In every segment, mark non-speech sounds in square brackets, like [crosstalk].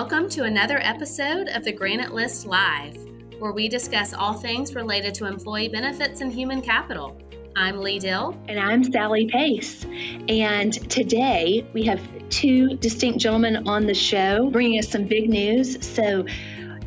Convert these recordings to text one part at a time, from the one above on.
Welcome to another episode of the Granite List Live, where we discuss all things related to employee benefits and human capital. I'm Lee Dill. And I'm Sally Pace. And today we have two distinct gentlemen on the show bringing us some big news. So,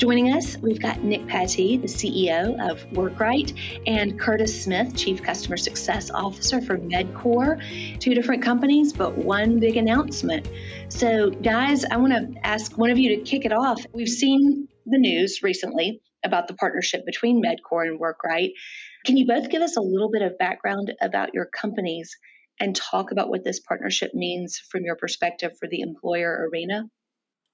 Joining us, we've got Nick Patee, the CEO of WorkRight, and Curtis Smith, Chief Customer Success Officer for Medcor. Two different companies, but one big announcement. So, guys, I want to ask one of you to kick it off. We've seen the news recently about the partnership between Medcor and WorkRight. Can you both give us a little bit of background about your companies and talk about what this partnership means from your perspective for the employer arena?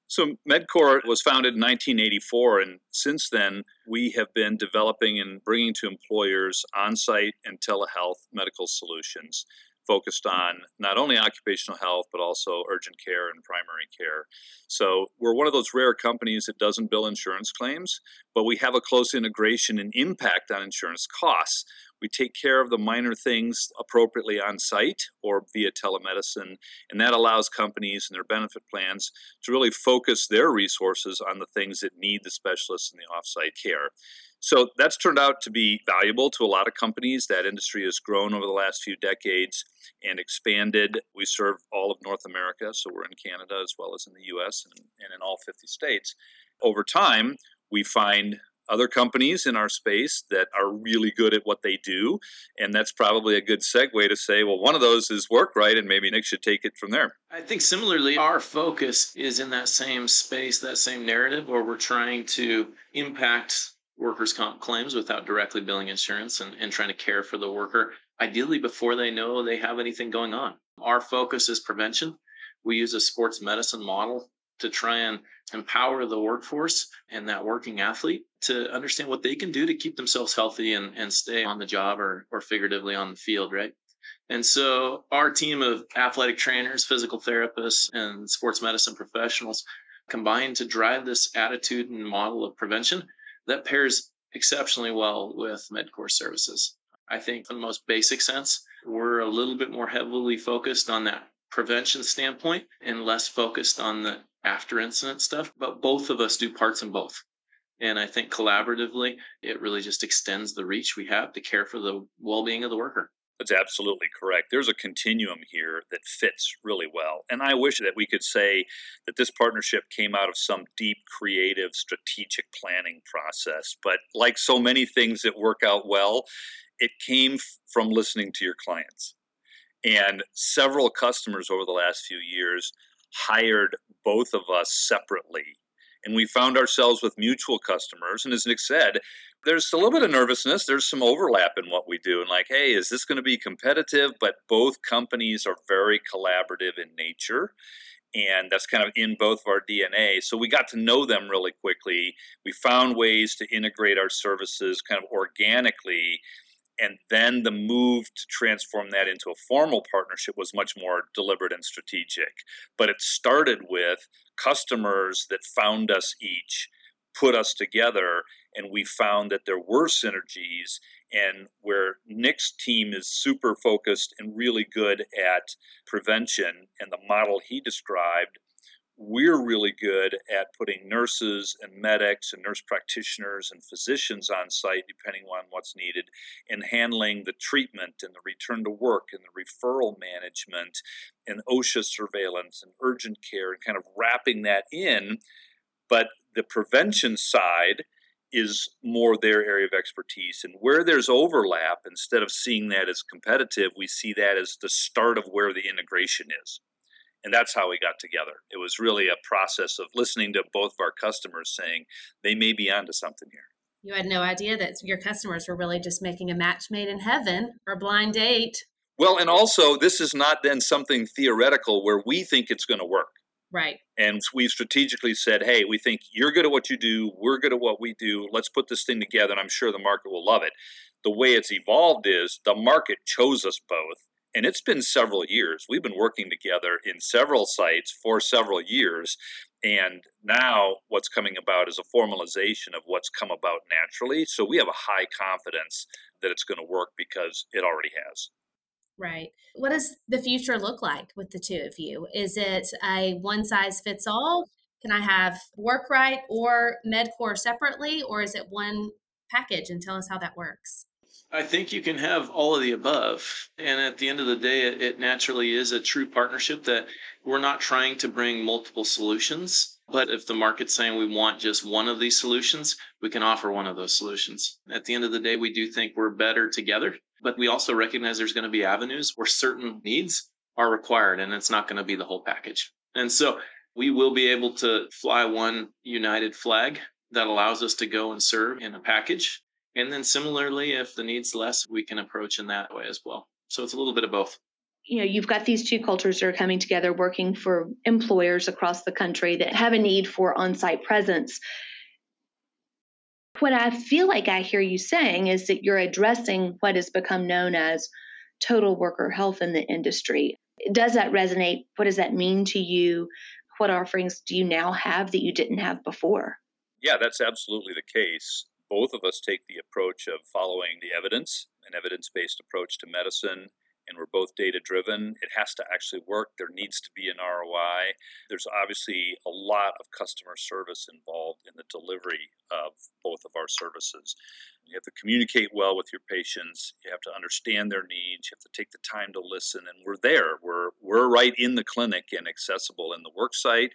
So, Medcor was founded in 1984, and since then, we have been developing and bringing to employers on site and telehealth medical solutions focused on not only occupational health, but also urgent care and primary care. So, we're one of those rare companies that doesn't bill insurance claims, but we have a close integration and impact on insurance costs. We take care of the minor things appropriately on site or via telemedicine, and that allows companies and their benefit plans to really focus their resources on the things that need the specialists in the offsite care. So that's turned out to be valuable to a lot of companies. That industry has grown over the last few decades and expanded. We serve all of North America, so we're in Canada as well as in the US and, and in all 50 states. Over time, we find other companies in our space that are really good at what they do. And that's probably a good segue to say, well, one of those is WorkRight, and maybe Nick should take it from there. I think similarly, our focus is in that same space, that same narrative, where we're trying to impact workers' comp claims without directly billing insurance and, and trying to care for the worker, ideally before they know they have anything going on. Our focus is prevention. We use a sports medicine model to try and empower the workforce and that working athlete to understand what they can do to keep themselves healthy and, and stay on the job or, or figuratively on the field, right? And so our team of athletic trainers, physical therapists, and sports medicine professionals combine to drive this attitude and model of prevention that pairs exceptionally well with Medcor services. I think, in the most basic sense, we're a little bit more heavily focused on that prevention standpoint and less focused on the after incident stuff, but both of us do parts in both. And I think collaboratively, it really just extends the reach we have to care for the well being of the worker. That's absolutely correct. There's a continuum here that fits really well. And I wish that we could say that this partnership came out of some deep, creative, strategic planning process. But like so many things that work out well, it came from listening to your clients. And several customers over the last few years hired both of us separately. And we found ourselves with mutual customers. And as Nick said, there's a little bit of nervousness. There's some overlap in what we do. And like, hey, is this going to be competitive? But both companies are very collaborative in nature. And that's kind of in both of our DNA. So we got to know them really quickly. We found ways to integrate our services kind of organically and then the move to transform that into a formal partnership was much more deliberate and strategic. But it started with customers that found us each, put us together, and we found that there were synergies. And where Nick's team is super focused and really good at prevention and the model he described, we're really good at putting nurses and medics and nurse practitioners and physicians on site, depending on what's needed, and handling the treatment and the return to work and the referral management and OSHA surveillance and urgent care and kind of wrapping that in. But the prevention side is more their area of expertise. And where there's overlap, instead of seeing that as competitive, we see that as the start of where the integration is. And that's how we got together. It was really a process of listening to both of our customers saying they may be onto something here. You had no idea that your customers were really just making a match made in heaven or a blind date. Well, and also, this is not then something theoretical where we think it's going to work. Right. And we've strategically said, hey, we think you're good at what you do, we're good at what we do. Let's put this thing together, and I'm sure the market will love it. The way it's evolved is the market chose us both and it's been several years. We've been working together in several sites for several years. And now what's coming about is a formalization of what's come about naturally. So we have a high confidence that it's going to work because it already has. Right. What does the future look like with the two of you? Is it a one size fits all? Can I have WorkRight or Medcor separately, or is it one package? And tell us how that works. I think you can have all of the above. And at the end of the day, it, it, naturally is a true partnership that we're not trying to bring multiple solutions. But if the market's saying we want just one of these solutions, we can offer one of those solutions. At the end of the day, we do think we're better together. But we also recognize there's going to be avenues where certain needs are required, and it's not going to be the whole package. And so we will be able to fly one united flag that allows us to go and serve in a package and then similarly, if the need's less, we can approach in that way as well. So it's a little bit of both. You know, you've got these two cultures that are coming together, working for employers across the country that have a need for on site presence. What I feel like I hear you saying is that you're addressing what has become known as total worker health in the industry. Does that resonate? What does that mean to you? What offerings do you now have that you didn't have before? Yeah, that's absolutely the case both of us take the approach of following the evidence, an evidence based approach to medicine, and we're both data driven. It has to actually work. There needs to be an ROI. There's obviously a lot of customer service involved in the delivery of both of our services. You have to communicate well with your patients. You have to understand their needs. You have to take the time to listen. And we're there. We're we're right in the clinic and accessible in the work site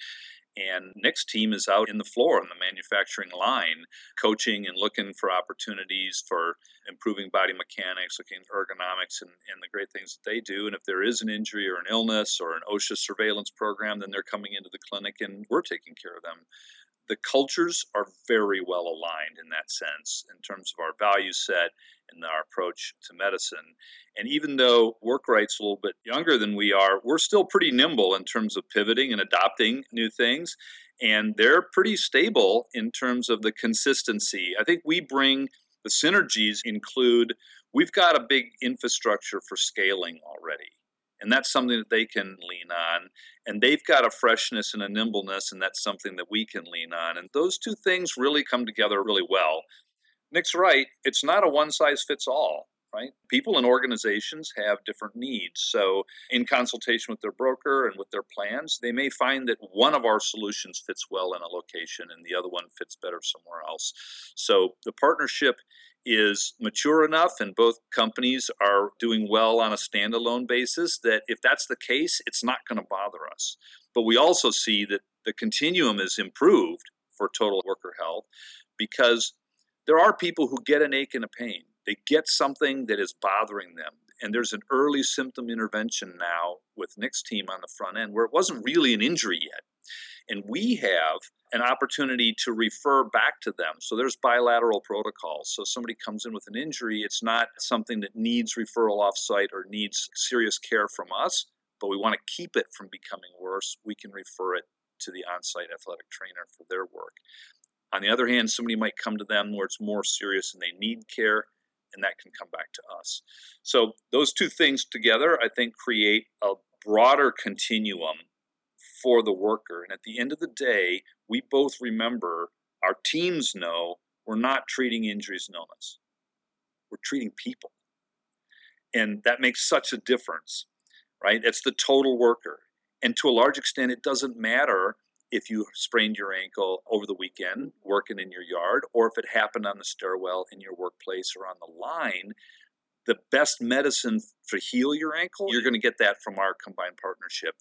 and Nick's team is out in the floor on the manufacturing line, coaching and looking for opportunities for improving body mechanics, looking at ergonomics and, and the great things that they do. And if there is an injury or an illness or an OSHA surveillance program, then they're coming into the clinic and we're taking care of them the cultures are very well aligned in that sense in terms of our value set and our approach to medicine. And even though WorkRight's a little bit younger than we are, we're still pretty nimble in terms of pivoting and adopting new things. And they're pretty stable in terms of the consistency. I think we bring the synergies include we've got a big infrastructure for scaling already and that's something that they can lean on and they've got a freshness and a nimbleness and that's something that we can lean on and those two things really come together really well nick's right. It's not a one size fits all right? People and organizations have different needs. So in consultation with their broker and with their plans they may find that one of our solutions fits well in a location and the other one fits better somewhere else. So the partnership is mature enough and both companies are doing well on a standalone basis that if that's the case, it's not going to bother us. But we also see that the continuum is improved for total worker health because there are people who get an ache and a pain. They get something that is bothering them. And there's an early symptom intervention now with Nick's team on the front end where it wasn't really an injury yet. And we have an opportunity to refer back to them. So there's bilateral protocols. So somebody comes in with an injury, it's not something that needs referral offsite or needs serious care from us, but we want to keep it from becoming worse. We can refer it to the on site athletic trainer for their work. On the other hand, somebody might come to them where it's more serious and they need care, and that can come back to us. So, those two things together, I think, create a broader continuum for the worker. And at the end of the day, we both remember our teams know we're not treating injuries and illness, we're treating people. And that makes such a difference, right? It's the total worker. And to a large extent, it doesn't matter if you sprained your ankle over the weekend working in your yard or if it happened on the stairwell in your workplace or on the line the best medicine to heal your ankle, you're going to get that from our combined partnership.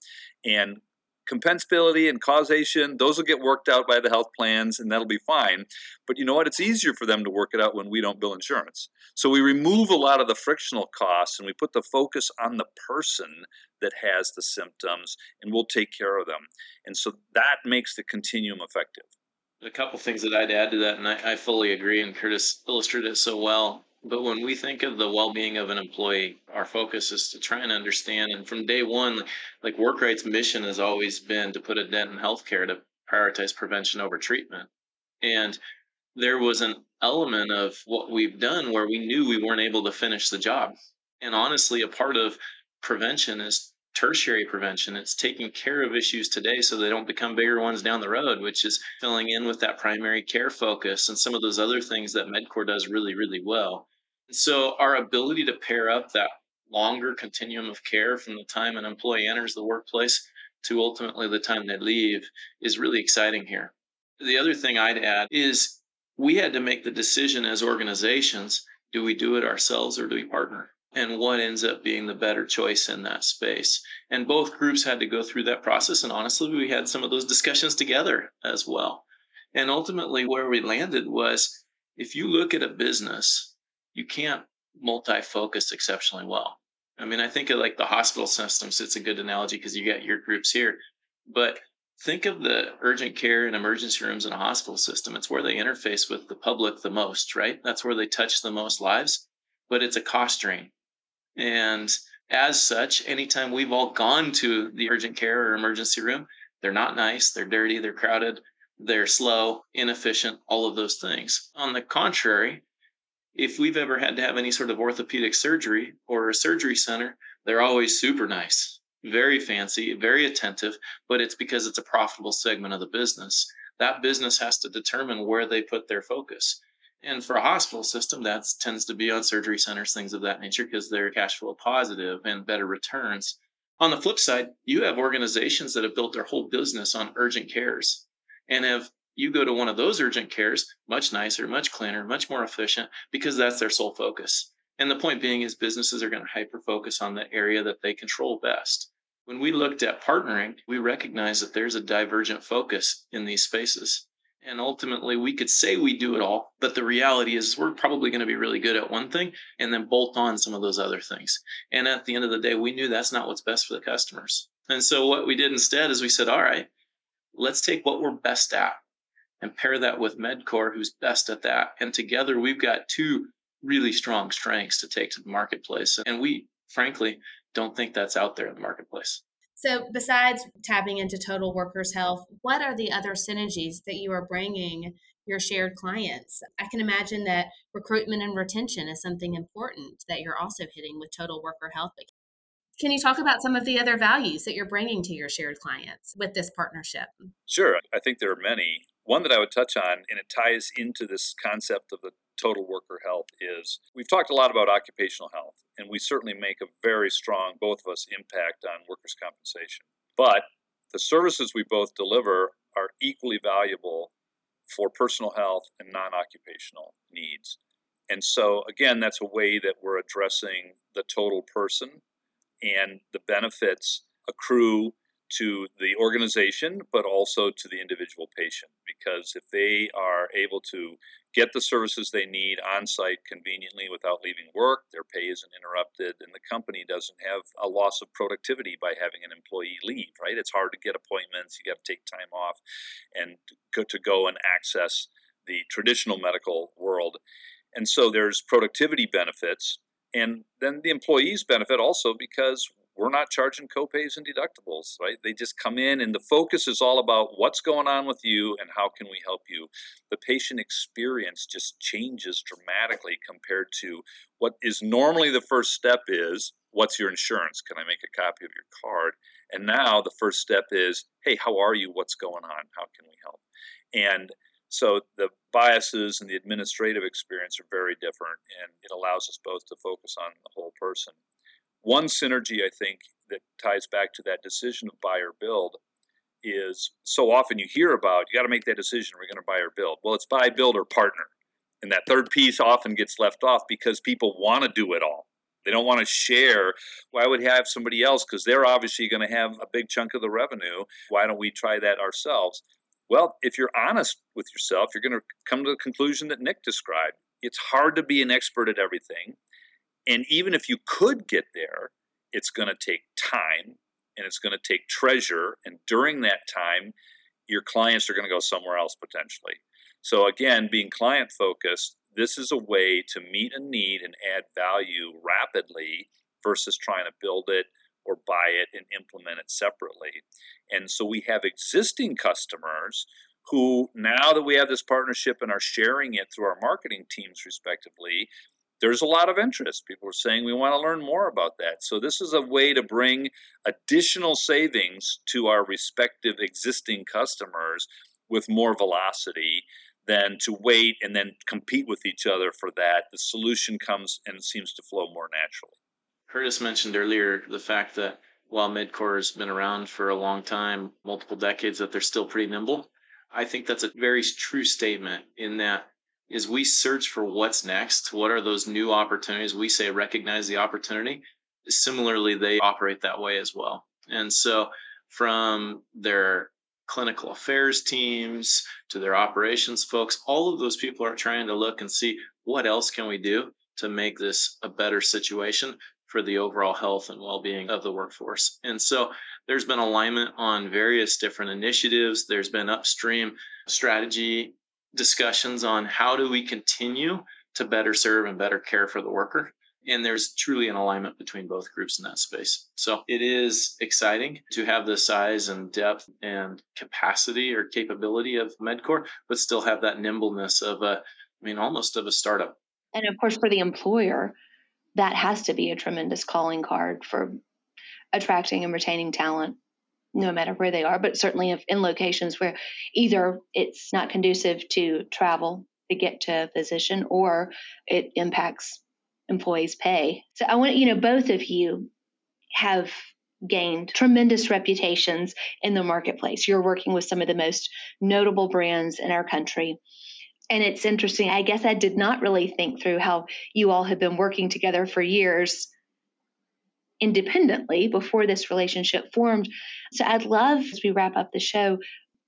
And compensability and causation, those will get worked out by the health plans and that'll be fine. But you know what? It's easier for them to work it out when we don't bill insurance. So we remove a lot of the frictional costs and we put the focus on the person that has the symptoms and we'll take care of them. And so that makes the continuum effective. A couple things that I'd add to that, and I, I fully agree, and Curtis illustrated it so well. But when we think of the well-being of an employee, our focus is to try and understand. And from day one, like WorkRight's mission has always been to put a dent in healthcare to prioritize prevention over treatment. And there was an element of what we've done where we knew we weren't able to finish the job. And honestly, a part of prevention is tertiary prevention. It's taking care of issues today so they don't become bigger ones down the road, which is filling in with that primary care focus and some of those other things that Medcor does really, really well. And So our ability to pair up that longer continuum of care from the time an employee enters the workplace to ultimately the time they leave is really exciting here. The other thing I'd add is we had to make the decision as organizations do we do it ourselves or do we partner? And what ends up being the better choice in that space? And both groups had to go through that process. And honestly, we had some of those discussions together as well. And ultimately, where we landed was if you look at a business, you can't multi focus exceptionally well. I mean, I think of like the hospital systems, it's a good analogy because you got your groups here. But think of the urgent care and emergency rooms in a hospital system. It's where they interface with the public the most, right? That's where they touch the most lives, but it's a cost drain. And as such, anytime we've all gone to the urgent care or emergency room, they're not nice, they're dirty, they're crowded, they're slow, inefficient, all of those things. On the contrary, if we've ever had to have any sort of orthopedic surgery or a surgery center, they're always super nice, very fancy, very attentive, but it's because it's a profitable segment of the business. That business has to determine where they put their focus. And for a hospital system, that tends to be on surgery centers, things of that nature, because they're cash flow positive and better returns. On the flip side, you have organizations that have built their whole business on urgent cares and have you go to one of those urgent cares, much nicer, much cleaner, much more efficient, because that's their sole focus. And the point being is businesses are going to hyper focus on the area that they control best. When we looked at partnering, we recognized that there's a divergent focus in these spaces. And ultimately, we could say we do it all, but the reality is we're probably going to be really good at one thing and then bolt on some of those other things. And at the end of the day, we knew that's not what's best for the customers. And so, what we did instead is we said, all right, let's take what we're best at and pair that with Medcor, who's best at that. And together, we've got two really strong strengths to take to the marketplace. And we, frankly, don't think that's out there in the marketplace. So, besides tapping into total workers' health, what are the other synergies that you are bringing your shared clients? I can imagine that recruitment and retention is something important that you're also hitting with total worker health. Can you talk about some of the other values that you're bringing to your shared clients with this partnership? Sure. I think there are many. One that I would touch on, and it ties into this concept of the total worker health, is we've talked a lot about occupational health, and we certainly make a very strong, both of us, impact on workers' compensation. But the services we both deliver are equally valuable for personal health and non occupational needs. And so, again, that's a way that we're addressing the total person, and the benefits accrue to the organization, but also to the individual patient. Because if they are able to get the services they need on site conveniently without leaving work, their pay isn't interrupted, and the company doesn't have a loss of productivity by having an employee leave, right? It's hard to get appointments, you got to take time off and go to go and access the traditional medical world. And so there's productivity benefits. And then the employees benefit also because we're not charging copays and deductibles, right? They just come in and the focus is all about what's going on with you and how can we help you. The patient experience just changes dramatically compared to what is normally the first step is what's your insurance? Can I make a copy of your card? And now the first step is, hey, how are you? What's going on? How can we help? And so the biases and the administrative experience are very different, and it allows us both to focus on the whole person. One synergy I think that ties back to that decision of buy or build is so often you hear about you got to make that decision we're going to buy or build. Well, it's buy, build, or partner. And that third piece often gets left off because people want to do it all. They don't want to share. Why would have somebody else? Because they're obviously going to have a big chunk of the revenue. Why don't we try that ourselves? Well, if you're honest with yourself, you're going to come to the conclusion that Nick described. It's hard to be an expert at everything. And even if you could get there, it's going to take time and it's going to take treasure. And during that time, your clients are going to go somewhere else potentially. So, again, being client focused, this is a way to meet a need and add value rapidly versus trying to build it or buy it and implement it separately. And so we have existing customers who, now that we have this partnership and are sharing it through our marketing teams, respectively, there's a lot of interest. People are saying we want to learn more about that. So, this is a way to bring additional savings to our respective existing customers with more velocity than to wait and then compete with each other for that. The solution comes and seems to flow more naturally. Curtis mentioned earlier the fact that while Medcor has been around for a long time, multiple decades, that they're still pretty nimble. I think that's a very true statement in that is we search for what's next. What are those new opportunities? We say recognize the opportunity. Similarly, they operate that way as well. And so from their clinical affairs teams to their operations folks, all of those people are trying to look and see what else can we do to make this a better situation for the overall health and well-being of the workforce. And so there's been alignment on various different initiatives. There's been upstream strategy discussions on how do we continue to better serve and better care for the worker. And there's truly an alignment between both groups in that space. So it is exciting to have the size and depth and capacity or capability of Medcor, but still have that nimbleness of a, I mean, almost of a startup. And of course, for the employer, that has to be a tremendous calling card for attracting and retaining talent no matter where they are but certainly if in locations where either it's not conducive to travel to get to a physician or it impacts employees pay so i want you know both of you have gained tremendous reputations in the marketplace you're working with some of the most notable brands in our country and it's interesting. I guess I did not really think through how you all have been working together for years independently before this relationship formed. So I'd love, as we wrap up the show,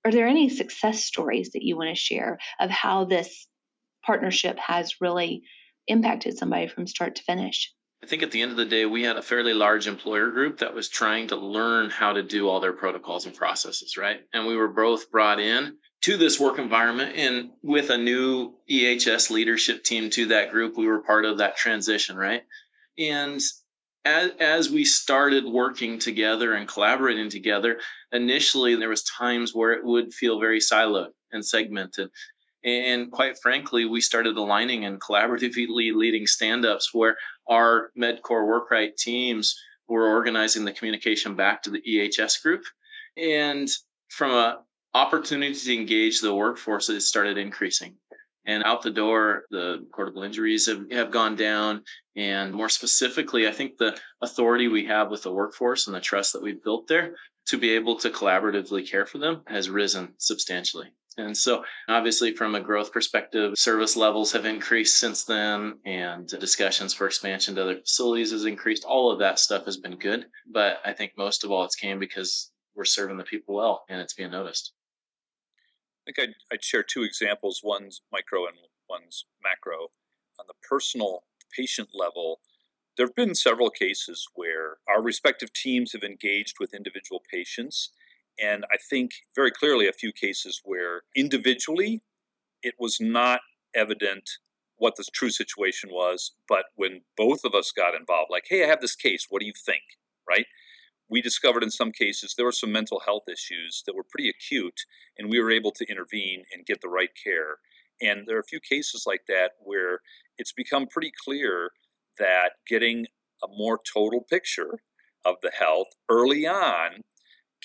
are there any success stories that you want to share of how this partnership has really impacted somebody from start to finish? I think at the end of the day, we had a fairly large employer group that was trying to learn how to do all their protocols and processes, right? And we were both brought in to this work environment and with a new EHS leadership team to that group, we were part of that transition, right? And as, as we started working together and collaborating together, initially there was times where it would feel very siloed and segmented. And quite frankly, we started aligning and collaboratively leading stand-ups where our Medcor WorkRight teams were organizing the communication back to the EHS group. And from a opportunity to engage the workforce has started increasing. And out the door, the recordable injuries have, have gone down. And more specifically, I think the authority we have with the workforce and the trust that we've built there to be able to collaboratively care for them has risen substantially. And so, obviously, from a growth perspective, service levels have increased since then, and discussions for expansion to other facilities has increased. All of that stuff has been good. But I think most of all, it's came because we're serving the people well and it's being noticed. I think I'd, I'd share two examples one's micro and one's macro. On the personal patient level, there have been several cases where our respective teams have engaged with individual patients. And I think very clearly a few cases where individually it was not evident what the true situation was. But when both of us got involved, like, hey, I have this case, what do you think? Right? We discovered in some cases there were some mental health issues that were pretty acute, and we were able to intervene and get the right care. And there are a few cases like that where it's become pretty clear that getting a more total picture of the health early on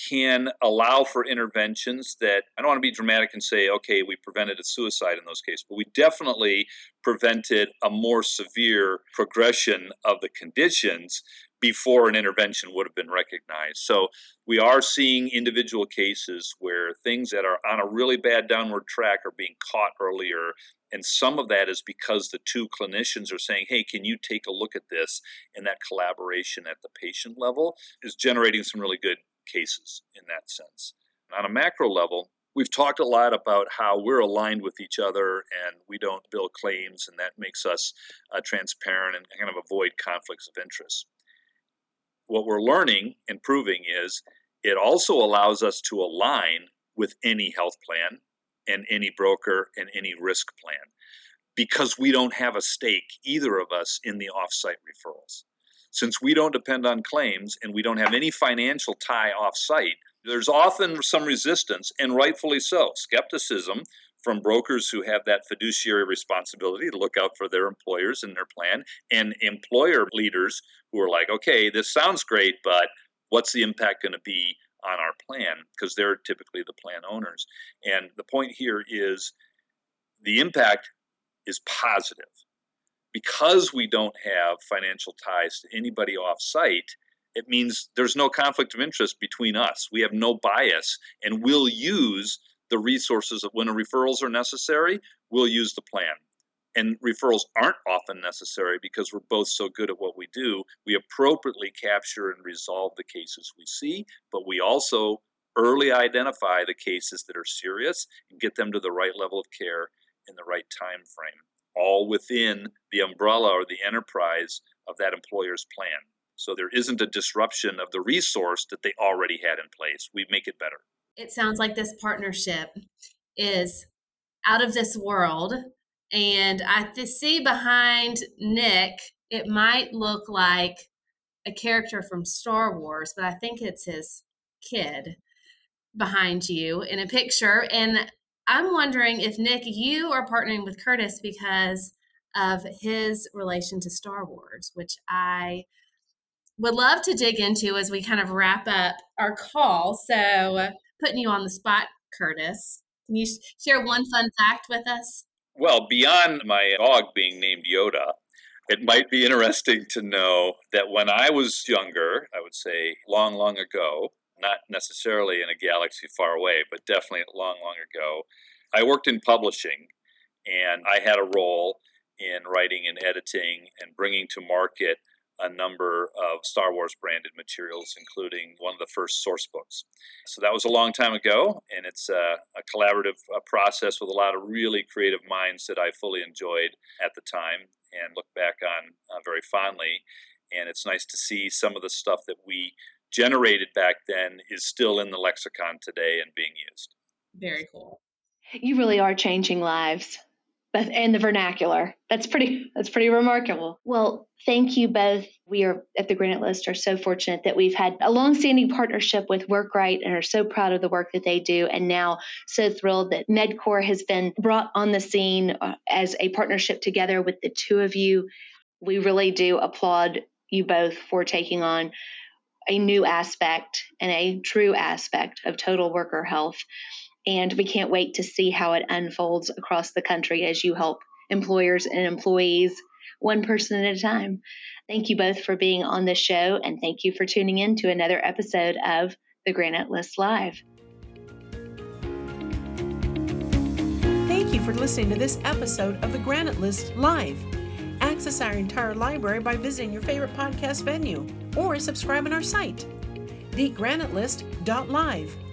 can allow for interventions that I don't want to be dramatic and say, okay, we prevented a suicide in those cases, but we definitely prevented a more severe progression of the conditions before an intervention would have been recognized. So we are seeing individual cases where things that are on a really bad downward track are being caught earlier. And some of that is because the two clinicians are saying, hey, can you take a look at this? And that collaboration at the patient level is generating some really good cases in that sense. On a macro level, we've talked a lot about how we're aligned with each other and we don't bill claims, and that makes us uh, transparent and kind of avoid conflicts of interest what we're learning and proving is it also allows us to align with any health plan and any broker and any risk plan because we don't have a stake, either of us, in the offsite referrals. Since we don't depend on claims and we don't have any financial tie offsite, there's often some resistance, and rightfully so, skepticism from brokers who have that fiduciary responsibility to look out for their employers and their plan, and employer leaders who are like, okay, this sounds great, but what's the impact going to be on our plan? Because they're typically the plan owners. And the point here is the impact is positive. Because we don't have financial ties to anybody off site, it means there's no conflict of interest between us. We have no bias, and we'll use the resources when referrals are necessary, we'll use the plan. And referrals aren't often necessary because we're both so good at what we do. We appropriately capture and resolve the cases we see, but we also early identify the cases that are serious and get them to the right level of care in the right time frame, all within the umbrella or the enterprise of that employer's plan. So there isn't a disruption of the resource that they already had in place. We make it better. It sounds like this partnership is out of this world. And I see behind Nick, it might look like a character from Star Wars, but I think it's his kid behind you in a picture. And I'm wondering if Nick, you are partnering with Curtis because of his relation to Star Wars, which I would love to dig into as we kind of wrap up our call. So, putting you on the spot, Curtis, can you share one fun fact with us? Well, beyond my dog being named Yoda, it might be interesting to know that when I was younger, I would say long, long ago, not necessarily in a galaxy far away, but definitely long, long ago, I worked in publishing and I had a role in writing and editing and bringing to market a number of Star Wars branded materials, including one of the first source books. So that was a long time ago, and it's a, a collaborative uh, process with a lot of really creative minds that I fully enjoyed at the time and look back on uh, very fondly. And it's nice to see some of the stuff that we generated back then is still in the lexicon today and being used. Very cool. You really are changing lives and the vernacular. That's pretty [laughs] that's pretty remarkable. Well, thank you both. We are at the Granite List are so fortunate that we've had a long-standing partnership with WorkRight and are so proud of the work that they do and now so thrilled that Medcor has been brought on the scene uh, as a partnership together with the two of you. We really do applaud you both for taking on a new aspect and a true aspect of total worker health and we can't wait to see how it unfolds across the country as you help employers and employees one person at a time. Thank you both for being on the show, and thank you for tuning in to another episode of the Granite List Live. Thank you for listening to this episode of the Granite List Live. Access our entire library by visiting your favorite podcast venue or subscribe on our site, thegranitelist.live.